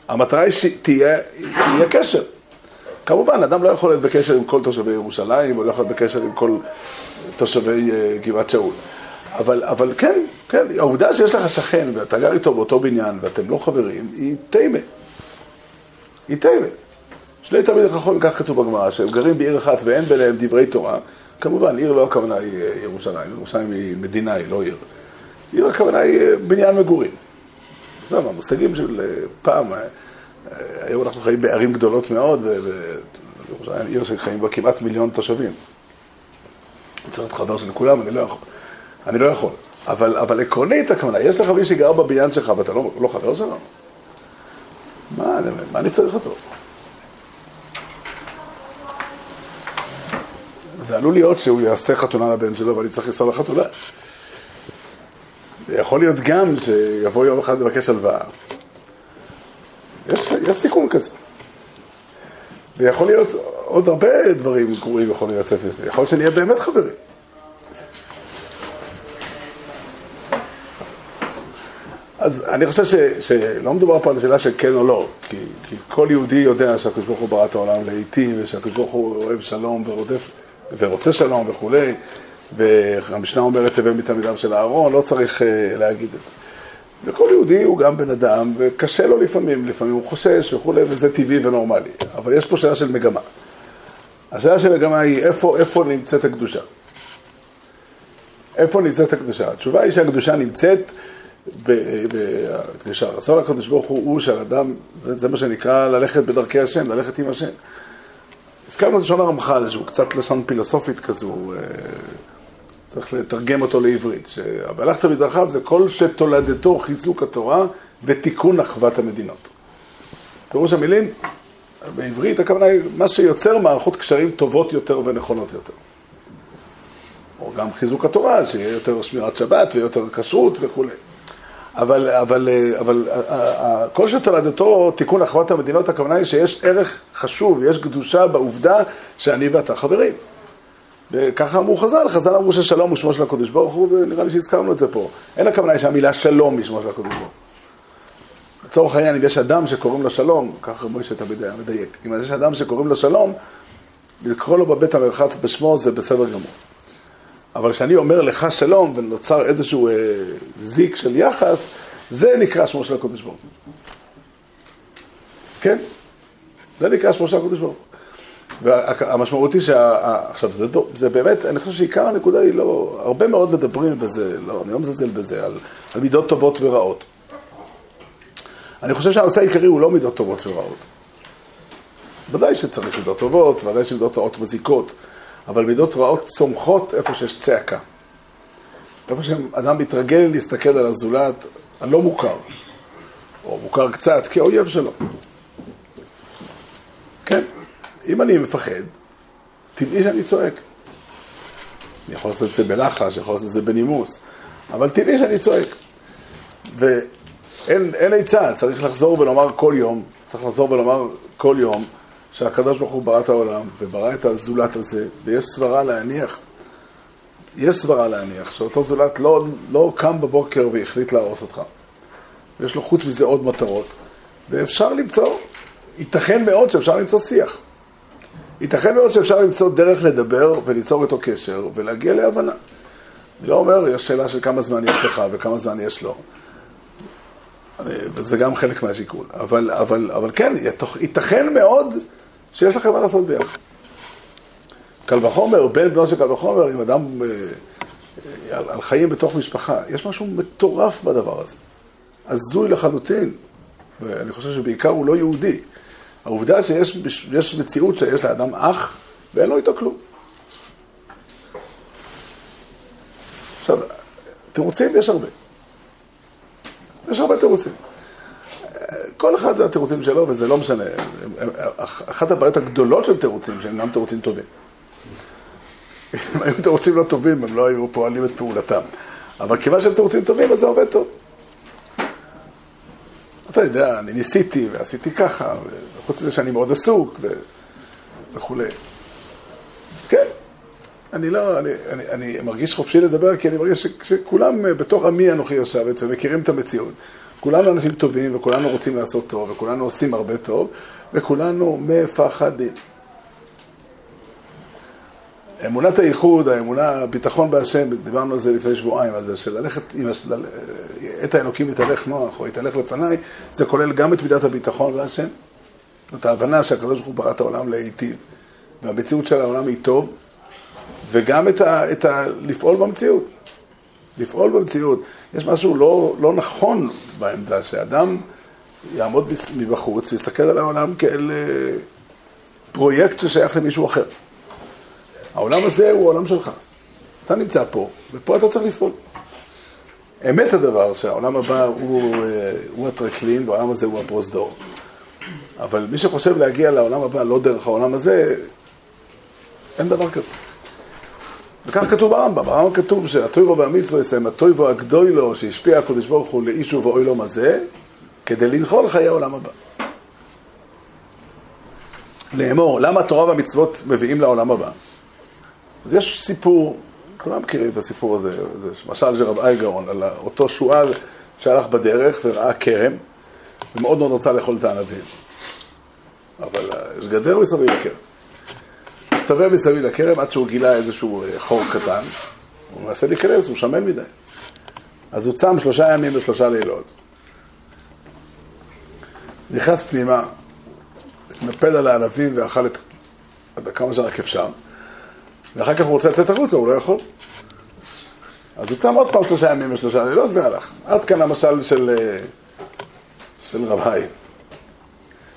המטרה היא שתהיה קשר. כמובן, אדם לא יכול להיות בקשר עם כל תושבי ירושלים, או לא יכול להיות בקשר עם כל תושבי uh, גבעת שאול. אבל, אבל כן, כן, העובדה שיש לך שכן ואתה גר איתו באותו בניין ואתם לא חברים, היא תימה. היא תימה. שני תלמידי חכמים, כך כתוב בגמרא, שהם גרים בעיר אחת ואין ביניהם דברי תורה. כמובן, עיר לא הכוונה היא אה, ירושלים, ירושלים היא מדינה, היא לא עיר. עיר הכוונה היא אה, בניין מגורים. לא, המושגים של פעם, היום אנחנו חיים בערים גדולות מאוד, וירושלים עיר שחיים בה כמעט מיליון תושבים. צריך להיות חבר של כולם, אני לא יכול. אני לא יכול. אבל, אבל עקרונית הכוונה, יש לך מי שגר בבניין שלך ואתה לא, לא חבר שלנו? מה, מה אני צריך אותו? זה עלול להיות שהוא יעשה חתונה לבן שלו ואני צריך לנסוע לחתונה. זה יכול להיות גם שיבוא יום אחד לבקש הלוואה. יש, יש סיכון כזה. ויכול להיות עוד הרבה דברים גרועים יכולים לצאת מזה. יכול להיות שנהיה באמת חברים. אז אני חושב ש, שלא מדובר פה על שאלה של כן או לא, כי, כי כל יהודי יודע שהקדוש ברוך הוא ברא את העולם לעיתים, ושהקדוש ברוך הוא אוהב שלום ורודף, ורוצה שלום וכולי, והמשנה אומרת הווה מתלמידיו של אהרון, לא צריך uh, להגיד את זה. וכל יהודי הוא גם בן אדם, וקשה לו לפעמים, לפעמים הוא חושש וכולי, וזה טבעי ונורמלי. אבל יש פה שאלה של מגמה. השאלה של מגמה היא איפה, איפה נמצאת הקדושה. איפה נמצאת הקדושה? התשובה היא שהקדושה נמצאת כשהרצון הקדוש ברוך הוא הוא של אדם, זה, זה מה שנקרא ללכת בדרכי השם, ללכת עם השם. הזכרנו את לשון הרמח"ל, שהוא קצת לשון פילוסופית כזו, אה, צריך לתרגם אותו לעברית, שהלכת בדרכיו זה כל שתולדתו חיזוק התורה ותיקון אחוות המדינות. פירוש המילים, בעברית הכוונה היא מה שיוצר מערכות קשרים טובות יותר ונכונות יותר. או גם חיזוק התורה, שיהיה יותר שמירת שבת ויותר כשרות וכולי. אבל, אבל, אבל כל שתולדתו תיקון אחוות המדינות, הכוונה היא שיש ערך חשוב, יש קדושה בעובדה שאני ואתה חברים. וככה אמרו חז"ל, חז"ל אמרו ששלום הוא שמו של הקדוש ברוך הוא, ונראה לי שהזכרנו את זה פה. אין הכוונה היא שהמילה שלום היא שמו של הקדוש ברוך הוא. לצורך העניין, אם יש אדם שקוראים לו שלום, ככה מוישה תמיד היה מדייק, אם יש אדם שקוראים לו שלום, לקרוא לו בבית המרחץ בשמו זה בסדר גמור. אבל כשאני אומר לך שלום ונוצר איזשהו אה, זיק של יחס, זה נקרא שמו של הקדוש ברוך. כן? זה נקרא שמו של הקדוש ברוך. והמשמעות היא שה... עכשיו, זה, דו, זה באמת, אני חושב שעיקר הנקודה היא לא... הרבה מאוד מדברים בזה, לא, אני לא מזלזל בזה, על, על מידות טובות ורעות. אני חושב שהנושא העיקרי הוא לא מידות טובות ורעות. ודאי שצריך מידות טובות, ודאי שמידות רעות מזיקות. אבל מידות רעות צומחות איפה שיש צעקה. איפה שאדם מתרגל להסתכל על הזולת הלא מוכר, או מוכר קצת, כאויב שלו. כן, אם אני מפחד, טבעי שאני צועק. אני יכול לעשות את זה בלחש, יכול לעשות את זה בנימוס, אבל טבעי שאני צועק. ואין עצה, צריך לחזור ולומר כל יום, צריך לחזור ולומר כל יום, שהקדוש ברוך הוא ברא את העולם וברא את הזולת הזה, ויש סברה להניח, יש סברה להניח שאותו זולת לא, לא קם בבוקר והחליט להרוס אותך. ויש לו חוץ מזה עוד מטרות, ואפשר למצוא, ייתכן מאוד שאפשר למצוא שיח. ייתכן מאוד שאפשר למצוא דרך לדבר וליצור איתו קשר ולהגיע להבנה. אני לא אומר, יש שאלה של כמה זמן יש לך וכמה זמן יש לו. וזה גם חלק מהשיקול. אבל, אבל, אבל כן, ייתכן מאוד שיש לכם מה לעשות ביחד. קל וחומר, בן בנו של קל וחומר, עם אדם אה, אה, על, על חיים בתוך משפחה, יש משהו מטורף בדבר הזה. הזוי לחלוטין, ואני חושב שבעיקר הוא לא יהודי. העובדה שיש מציאות שיש לאדם אח ואין לו איתו כלום. עכשיו, תירוצים יש הרבה. יש הרבה תירוצים. כל אחד זה התירוצים שלו, וזה לא משנה. אחת הבעיות הגדולות של תירוצים, שהם גם תירוצים טובים. אם היו תירוצים לא טובים, הם לא היו פועלים את פעולתם. אבל כיוון שהם תירוצים טובים, אז זה עובד טוב. אתה יודע, אני ניסיתי, ועשיתי ככה, וחוץ מזה שאני מאוד עסוק, ו... וכולי. כן, אני לא, אני, אני, אני מרגיש חופשי לדבר, כי אני מרגיש שכולם בתוך עמי אנוכי יושב, בעצם מכירים את המציאות. כולנו אנשים טובים, וכולנו רוצים לעשות טוב, וכולנו עושים הרבה טוב, וכולנו מפחדים. אמונת הייחוד, האמונה, הביטחון בהשם, דיברנו על זה לפני שבועיים, על זה של ללכת, עת האלוקים יתהלך נוח, או יתהלך לפניי, זה כולל גם את מידת הביטחון בהשם, זאת ההבנה שהקדוש ברוך הוא ברא את העולם להיטיב, והמציאות של העולם היא טוב, וגם את ה, את ה, לפעול במציאות. לפעול במציאות. יש משהו לא, לא נכון בעמדה, שאדם יעמוד מבחוץ ויסתכל על העולם כאל אה, פרויקט ששייך למישהו אחר. העולם הזה הוא העולם שלך. אתה נמצא פה, ופה אתה צריך לפעול. אמת הדבר שהעולם הבא הוא, אה, הוא הטרקלין והעולם הזה הוא הפרוזדור. אבל מי שחושב להגיע לעולם הבא לא דרך העולם הזה, אין דבר כזה. וכך כתוב ברמב"ם, ברמב"ם כתוב שהטויבו והמצווה הם הטויבו הגדולו שהשפיע הקדוש ברוך הוא לאישו ואוילום הזה, כדי לנחול חיי העולם הבא. לאמור, למה התורה והמצוות מביאים לעולם הבא? אז יש סיפור, כולם מכירים את הסיפור הזה, זה משל של רב אייגרון, על אותו שועל שהלך בדרך וראה כרם, ומאוד מאוד רצה לאכול את הענבים. אבל יש גדר מסביב לכרם. הסתובב מסביב לכרם עד שהוא גילה איזשהו אה, חור קטן, הוא מנסה להיכנס, הוא שמן מדי. אז הוא צם שלושה ימים ושלושה לילות. נכנס פנימה, התנפל על הענבים ואכל את כמה שרק אפשר, ואחר כך הוא רוצה לצאת החוצה, הוא לא יכול. אז הוא צם עוד פעם שלושה ימים ושלושה לילות והלך. עד כאן המשל של, אה, של רב האי.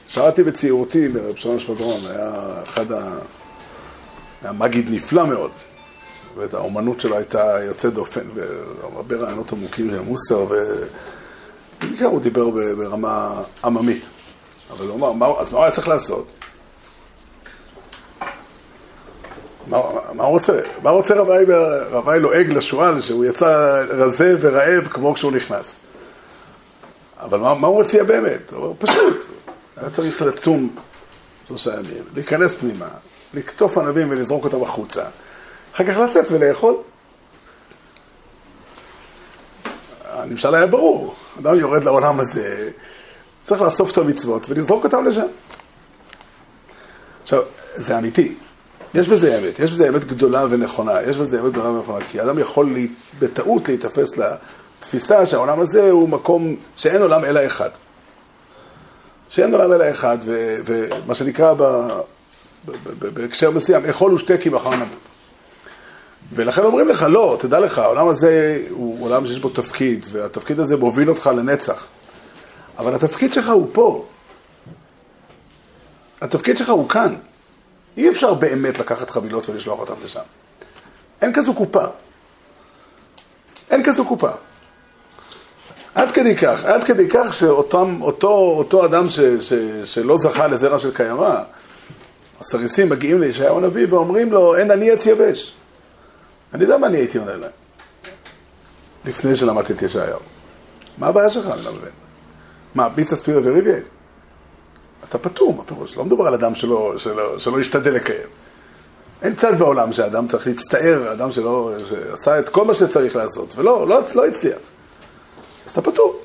שמעתי בצעירותי ברב שלום שבדרון, היה אחד ה... היה מגיד נפלא מאוד. ואת האומנות שלו הייתה יוצאת דופן, והרבה רעיונות עמוקים של מוסר, ובעיקר הוא דיבר ברמה עממית. אבל הוא אמר, מה, אז מה הוא היה צריך לעשות? מה, מה הוא רוצה? מה רוצה רבי, רבי לועג לשועל שהוא יצא רזה ורעב כמו כשהוא נכנס? אבל מה, מה הוא מציע באמת? הוא פשוט, היה צריך לצום שלושה ימים, להיכנס פנימה, לקטוף ענבים ולזרוק אותם החוצה, אחר כך לצאת ולאכול. הנמשל היה ברור, אדם יורד לעולם הזה, צריך לאסוף את המצוות ולזרוק אותם לשם. עכשיו, זה אמיתי. יש בזה אמת, יש בזה אמת גדולה ונכונה, יש בזה אמת גדולה ונכונה, כי אדם יכול לה, בטעות להיתפס לתפיסה שהעולם הזה הוא מקום שאין עולם אלא אחד. שאין עולם אלא אחד, ומה שנקרא בהקשר מסוים, אכול ושתה כי מחר נמות. ולכן אומרים לך, לא, תדע לך, העולם הזה הוא עולם שיש בו תפקיד, והתפקיד הזה מוביל אותך לנצח. אבל התפקיד שלך הוא פה. התפקיד שלך הוא כאן. אי אפשר באמת לקחת חבילות ולשלוח אותן לשם. אין כזו קופה. אין כזו קופה. עד כדי כך, עד כדי כך שאותו אותו אדם ש, ש, שלא זכה לזרע של קיימא, הסריסים מגיעים לישעיהו הנביא ואומרים לו, אין אני עץ יבש. אני יודע מה אני הייתי עונה להם, לפני שלמדתי את ישעיהו. מה הבעיה שלך, אני לא מבין. מה, ביצה ספירה וריביה? אתה פטור, מה פירוש? לא מדובר על אדם שלא, שלא, שלא ישתדל לקיים. אין צד בעולם שאדם צריך להצטער, אדם שלא, שעשה את כל מה שצריך לעשות, ולא, לא, לא הצליח. אז אתה פטור.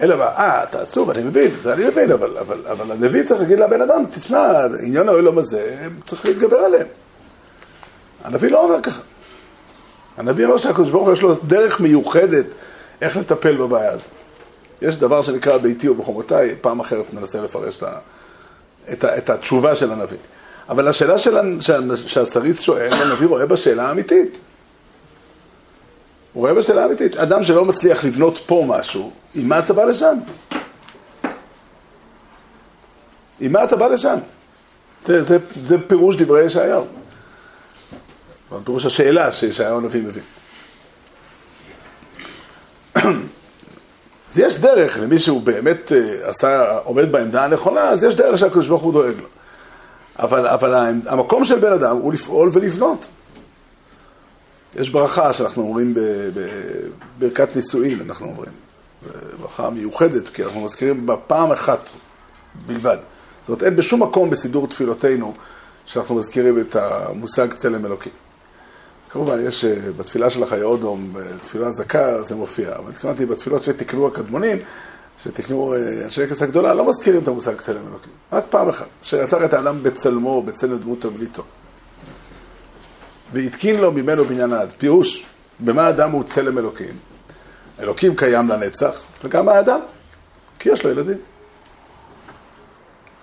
אלא מה, אה, אתה עצוב, אני מבין, זה אני מבין, אבל, אבל, אבל הנביא צריך להגיד לבן אדם, תשמע, עניין העולם הזה, צריך להתגבר עליהם. הנביא לא אומר ככה. הנביא אומר שהקדוש ברוך הוא יש לו דרך מיוחדת איך לטפל בבעיה הזאת. יש דבר שנקרא ביתי ובחומותיי, פעם אחרת ננסה לפרש את, ה, את, ה, את התשובה של הנביא. אבל השאלה של, שהסריס שואל, הנביא רואה בה שאלה אמיתית. הוא רואה בה שאלה אמיתית. אדם שלא מצליח לבנות פה משהו, עם מה אתה בא לשם? עם מה אתה בא לשם? זה, זה, זה פירוש דברי ישעיהו. פירוש השאלה שישעיהו הנביא מביא. אז יש דרך למי שהוא באמת אה, עשה, עומד בעמדה הנכונה, אז יש דרך שהקדוש ברוך הוא דואג לו. אבל, אבל המקום של בן אדם הוא לפעול ולבנות. יש ברכה שאנחנו אומרים בברכת נישואין, אנחנו אומרים. ברכה מיוחדת, כי אנחנו מזכירים בה פעם אחת בלבד. זאת אומרת, אין בשום מקום בסידור תפילותינו שאנחנו מזכירים את המושג צלם אלוקים. כמובן, יש אה, בתפילה של החיי אודום, בתפילה זכה, זה מופיע, אבל התכוונתי בתפילות שתקנו הקדמונים, שתקנו אה, אנשי כנסת הגדולה, לא מזכירים את המושג צלם אלוקים. רק פעם אחת, שיצר את האדם בצלמו, בצלם דמות תבליטו. והתקין לו ממנו בניין עד. פירוש, במה האדם הוא צלם אלוקים? אלוקים קיים לנצח, וגם האדם, כי יש לו ילדים.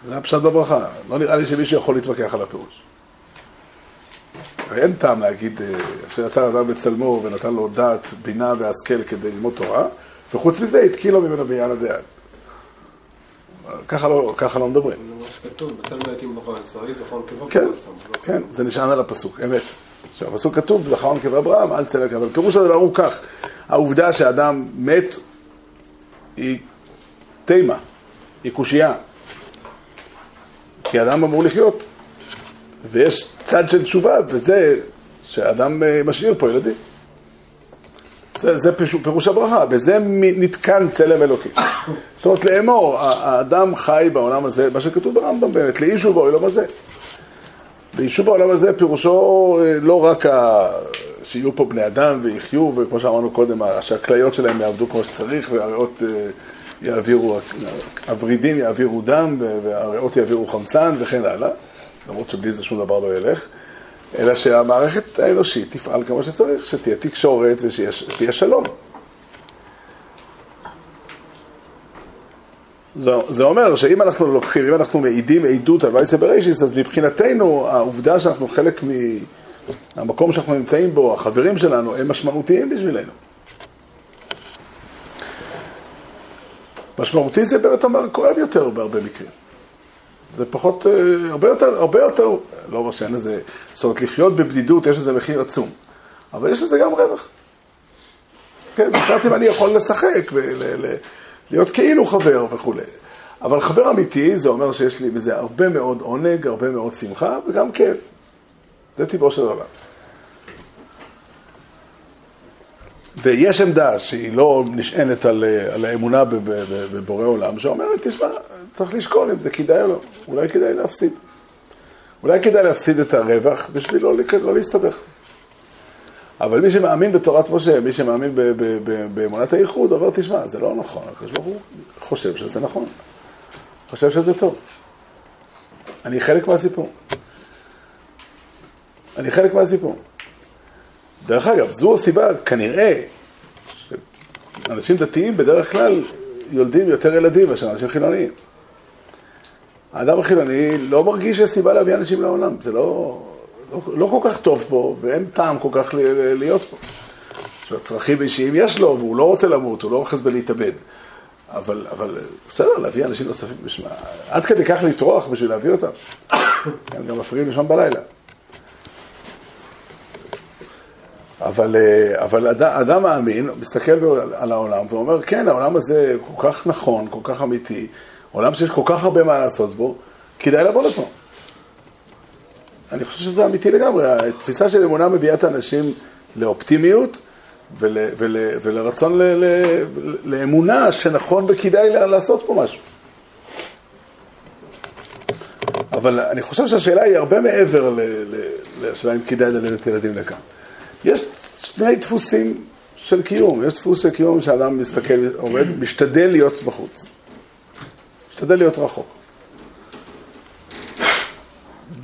זה הפשט בברכה. לא נראה לי שמישהו יכול להתווכח על הפירוש. ואין טעם להגיד אה, אשר יצר אדם בצלמו ונתן לו דעת, בינה והשכל כדי ללמוד תורה, וחוץ מזה התקין לו ממנו בעניין הדעת. ככה לא, ככה לא מדברים. כתוב, בצלם אלוקים ברא ישראל, זכרון כבוד כן, כן, זה נשען על הפסוק, אמת. עכשיו, הפסוק כתוב, זכרון כבוד אברהם, אל צלם אבל פירוש הדבר הוא כך, העובדה שאדם מת היא תימה, היא קושייה. כי אדם אמור לחיות. ויש צד של תשובה, וזה שאדם אה, משאיר פה ילדים. זה, זה פירוש, פירוש הברכה, בזה נתקן צלם אלוקים. זאת אומרת, לאמור, האדם חי בעולם הזה, מה שכתוב ברמב"ם באמת, לאישו בעולם הזה. לאישו בעולם הזה פירושו אה, לא רק ה... שיהיו פה בני אדם ויחיו, וכמו שאמרנו קודם, שהכליות שלהם יעבדו כמו שצריך, והריאות אה, יעבירו, הוורידים יעבירו דם, והריאות יעבירו חמצן וכן הלאה. למרות שבלי זה שום דבר לא ילך, אלא שהמערכת האנושית תפעל כמו שצריך, שתהיה תקשורת ושיהיה שלום. זה, זה אומר שאם אנחנו לוקחים, אם אנחנו מעידים עדות על וייסה בראשיס, אז מבחינתנו העובדה שאנחנו חלק המקום שאנחנו נמצאים בו, החברים שלנו, הם משמעותיים בשבילנו. משמעותי זה באמת אומר כואב יותר בהרבה מקרים. זה פחות, אה, הרבה יותר, הרבה יותר, לא אומר שאין לזה, זאת אומרת לחיות בבדידות יש לזה מחיר עצום, אבל יש לזה גם רווח. כן, בפרט אם אני יכול לשחק ולהיות כאילו חבר וכולי. אבל חבר אמיתי זה אומר שיש לי בזה הרבה מאוד עונג, הרבה מאוד שמחה וגם כאב. זה טבעו של עולם. ויש עמדה שהיא לא נשענת על, על האמונה בבורא עולם, שאומרת, תשמע, צריך לשקול אם זה כדאי או לא, אולי כדאי להפסיד. אולי כדאי להפסיד את הרווח בשביל לא, לא להסתבך. אבל מי שמאמין בתורת משה, מי שמאמין באמונת הייחוד, אומר, תשמע, זה לא נכון, הקדוש ברוך הוא חושב שזה נכון, חושב שזה טוב. אני חלק מהסיפור. אני חלק מהסיפור. דרך אגב, זו הסיבה, כנראה, שאנשים דתיים בדרך כלל יולדים יותר ילדים מאשר אנשים חילוניים. האדם החילוני לא מרגיש שיש סיבה להביא אנשים לעולם, זה לא, לא, לא כל כך טוב פה, ואין טעם כל כך להיות פה. צרכים אישיים יש לו, והוא לא רוצה למות, הוא לא אוחז בלהתאבד. אבל, אבל בסדר, להביא אנשים נוספים בשביל... עד כדי כך לטרוח בשביל להביא אותם. הם גם מפריעים לישון בלילה. אבל, אה, אבל אדם, אדם מאמין, מסתכל על העולם ואומר, כן, העולם הזה כל כך נכון, כל כך אמיתי, עולם שיש כל כך הרבה מה לעשות בו, כדאי לבוא לפה. אני חושב שזה אמיתי לגמרי. התפיסה של אמונה מביאה את האנשים לאופטימיות ול, ול, ולרצון ל, ל, לאמונה שנכון וכדאי לעשות פה משהו. אבל אני חושב שהשאלה היא הרבה מעבר לשאלה אם כדאי ללדת ילדים לכאן. יש שני דפוסים של קיום. יש דפוס של קיום שאדם מסתכל, עומד, משתדל להיות בחוץ. משתדל להיות רחוק.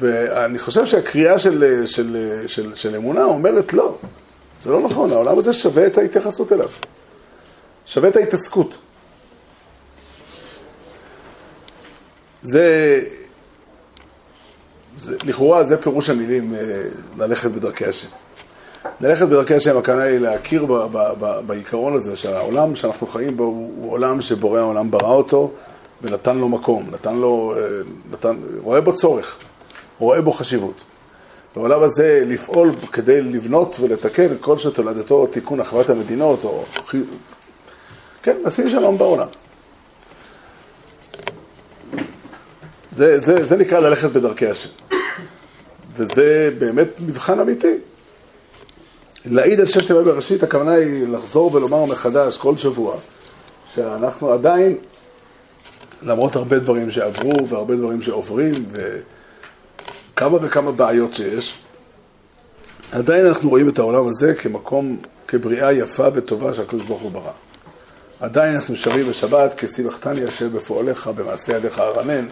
ואני חושב שהקריאה של, של, של, של אמונה אומרת לא, זה לא נכון, העולם הזה שווה את ההתייחסות אליו. שווה את ההתעסקות. זה, זה לכאורה זה פירוש המילים אה, ללכת בדרכי השם. ללכת בדרכי השם, הכוונה היא להכיר ב, ב, ב, בעיקרון הזה שהעולם שאנחנו חיים בו הוא עולם שבורא העולם ברא אותו ונתן לו מקום, נתן לו, אה, נתן, רואה בו צורך, רואה בו חשיבות. בעולם הזה לפעול כדי לבנות ולתקן כל שתולדתו תיקון אחוות המדינות, או... כן, לשים שלום בעולם. זה, זה, זה נקרא ללכת בדרכי השם. וזה באמת מבחן אמיתי. להעיד על ששת ימי בראשית, הכוונה היא לחזור ולומר מחדש כל שבוע, שאנחנו עדיין, למרות הרבה דברים שעברו והרבה דברים שעוברים וכמה וכמה בעיות שיש, עדיין אנחנו רואים את העולם הזה כמקום, כבריאה יפה וטובה שהקדוש ברוך הוא ברא. עדיין אנחנו שרים בשבת, כי שימחתני השם בפועליך, במעשה ידיך ארנן.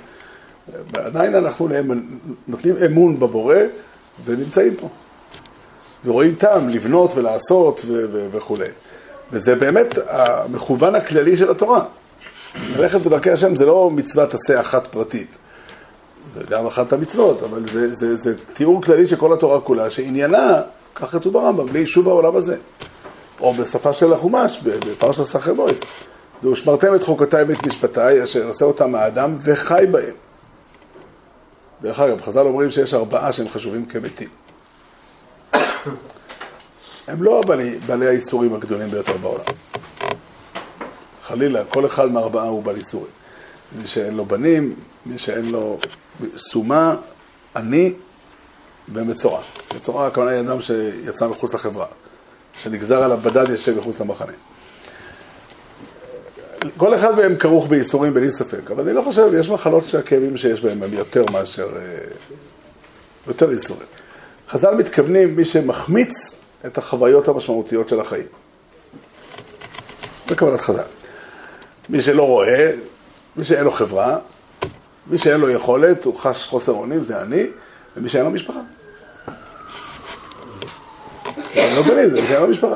ועדיין אנחנו נותנים אמון בבורא ונמצאים פה. ורואים טעם לבנות ולעשות וכולי. וזה באמת המכוון הכללי של התורה. ללכת בדרכי השם זה לא מצוות עשה אחת פרטית. זה גם אחת המצוות, אבל זה, זה, זה תיאור כללי של כל התורה כולה, שעניינה, כך כתוב ברמב"ם, ליישוב העולם הזה. או בשפה של החומש, בפרשת סחר בויס. זהו שמרתם את חוקותיי ואת משפטיי, אשר עושה אותם האדם וחי בהם. דרך אגב, חז"ל אומרים שיש ארבעה שהם חשובים כמתים. הם לא בעלי, בעלי האיסורים הגדולים ביותר בעולם. חלילה, כל אחד מארבעה הוא בעל איסורים. מי שאין לו בנים, מי שאין לו סומה, עני ומצורע. מצורע הכוונה היא אדם שיצא מחוץ לחברה, שנגזר עליו בדד ישב מחוץ למחנה. כל אחד מהם כרוך בייסורים בלי ספק, אבל אני לא חושב, יש מחלות שהכאבים שיש בהם הם יותר מאשר, אה, יותר ייסורים. חז"ל מתכוונים מי שמחמיץ את החוויות המשמעותיות של החיים. זה כוונת חז"ל. מי שלא רואה, מי שאין לו חברה, מי שאין לו יכולת, הוא חש חוסר אונים, זה אני, ומי שאין לו משפחה. אני לא מבין, זה שאין לו משפחה.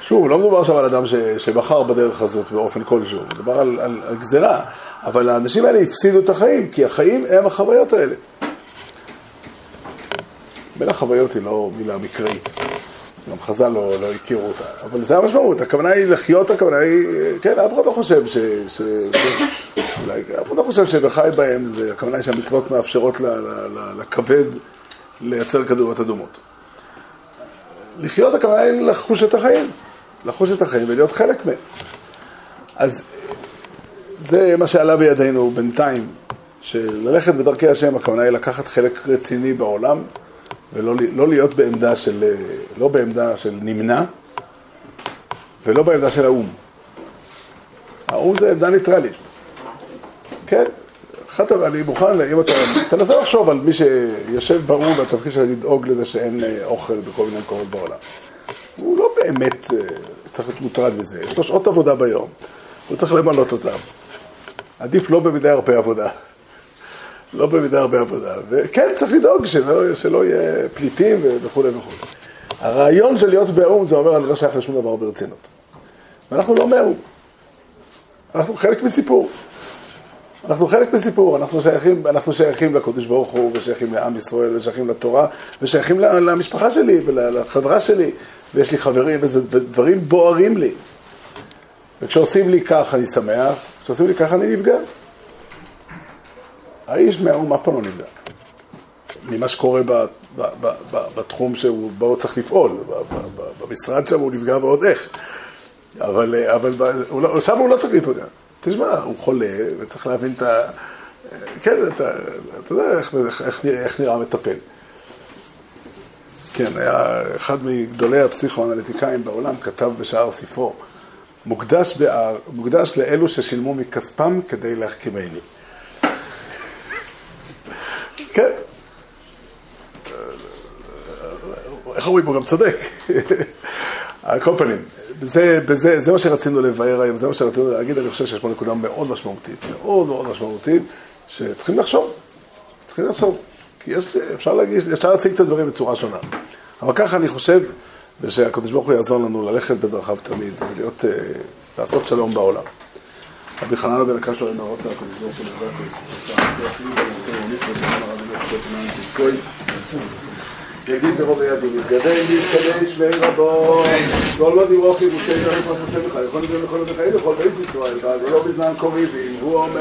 שוב, לא מדובר עכשיו על אדם ש, שבחר בדרך הזאת באופן כלשהו, מדובר על, על, על גזירה, אבל האנשים האלה הפסידו את החיים, כי החיים הם החוויות האלה. בין החוויות היא לא מילה מקראית. גם חז"ל לא, לא הכירו אותה, אבל זה המשמעות, הכוונה היא לחיות, הכוונה היא, כן, אף אחד לא חושב ש... ש אולי, אף אחד לא חושב שבחי בהם, זה, הכוונה היא שהמצוות מאפשרות ל, ל, ל, לכבד לייצר כדורות אדומות. לחיות הכוונה היא לחוש את החיים, לחוש את החיים ולהיות חלק מהם. אז זה מה שעלה בידינו בינתיים, שללכת בדרכי השם, הכוונה היא לקחת חלק רציני בעולם, ולא לא להיות בעמדה של, לא בעמדה של נמנע, ולא בעמדה של האו"ם. האו"ם זה עמדה ניטרלית. כן, אחת, אני מוכן, אם אתה, תנסה לחשוב על מי שיושב באו"ם והתפקיד שלו לדאוג לזה שאין אה, אוכל בכל מיני מקומות בעולם. הוא לא באמת אה, צריך להיות מוטרד מזה, יש לו שעות עבודה ביום, הוא צריך למלות אותם. עדיף לא במידה הרבה עבודה. לא במידה הרבה עבודה. וכן, צריך לדאוג שלא, שלא יהיה פליטים וכולי וכולי. הרעיון של להיות באו"ם זה אומר, אני לא שייך לשום דבר ברצינות. ואנחנו לא מהאו"ם. אנחנו חלק מסיפור. אנחנו חלק מסיפור, אנחנו שייכים, אנחנו שייכים לקודש ברוך הוא, ושייכים לעם ישראל, ושייכים לתורה, ושייכים למשפחה שלי, ולחברה שלי, ויש לי חברים, ודברים בוערים לי. וכשעושים לי כך אני שמח, כשעושים לי כך אני נפגע. האיש מהאו"ם אף פעם לא נפגע. ממה שקורה ב, ב, ב, ב, בתחום שבו הוא צריך לפעול, במשרד שם הוא נפגע ועוד איך. אבל, אבל לא, שם הוא לא צריך להיפגע. תשמע, הוא חולה, וצריך להבין את ה... כן, אתה, אתה יודע איך, איך, איך נראה מטפל. כן, היה אחד מגדולי הפסיכואנליטיקאים בעולם, כתב בשער ספרו, מוקדש, בער, מוקדש לאלו ששילמו מכספם כדי להחכימני. כן. איך אומרים, הוא גם צודק. על כל פנים, זה, בזה, זה מה שרצינו לבאר היום, זה מה שרצינו להגיד, אני חושב שיש פה נקודה מאוד משמעותית, מאוד מאוד משמעותית, שצריכים לחשוב, צריכים לחשוב, כי יש, אפשר להגיש, אפשר להציג את הדברים בצורה שונה. אבל ככה אני חושב, ושהקדוש ברוך הוא יעזור לנו ללכת בדרכיו תמיד, ולהיות, uh, לעשות שלום בעולם. רבי חנן בן הקש לא אמר רוצה הקדוש ברוך הוא שאתה מנהל את כל יגיד לרוב הידו, מתגדל אם יתקדל ישמעי רבו, לא לא דירוך אם הוא שאין לך מה שעושה בך, יכול להיות לכל יום בחיים, יכול להיות ישראל, אבל לא בזמן קוריבים, הוא אומר,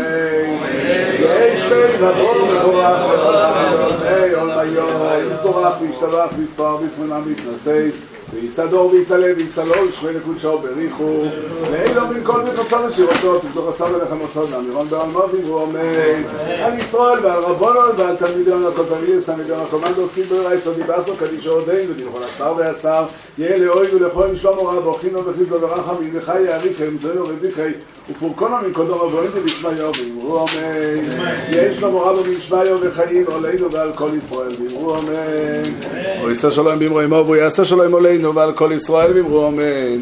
לא ישמעי רבו, מבורך, ולא יום היום, יסתורך וישתלח, ויספר, ויסמנה, ויסנסה, ויסדור ויסלה ויסלול שמי לקודשו בריחו. ואילו מן כל מכסר לשירותו תבדוק עשר ללכם עשר לאמירון בעל מובים והוא אומר על ישראל ועל רבונות ועל תלמידיון הכל תלמידי תלמידיון הקומנדו עוסקים ברירה יסודי בעשו קדישו עודין ודלכון עשר ועשר יהיה לאוי ולכל משלום הוראה ברכינו וחיזו ורחמים וחי יעריכם זוינו ודיחי ופורקונו מן קודום רבוין ובשמיו ואמרו אמן יש לו מורה במשמיו וחיים עלינו ועל כל ישראל. ואמרו אמן או יעשה שלום באמרו עמו והוא יעשה שלום עלינו ועל כל ישראל. ואמרו אמן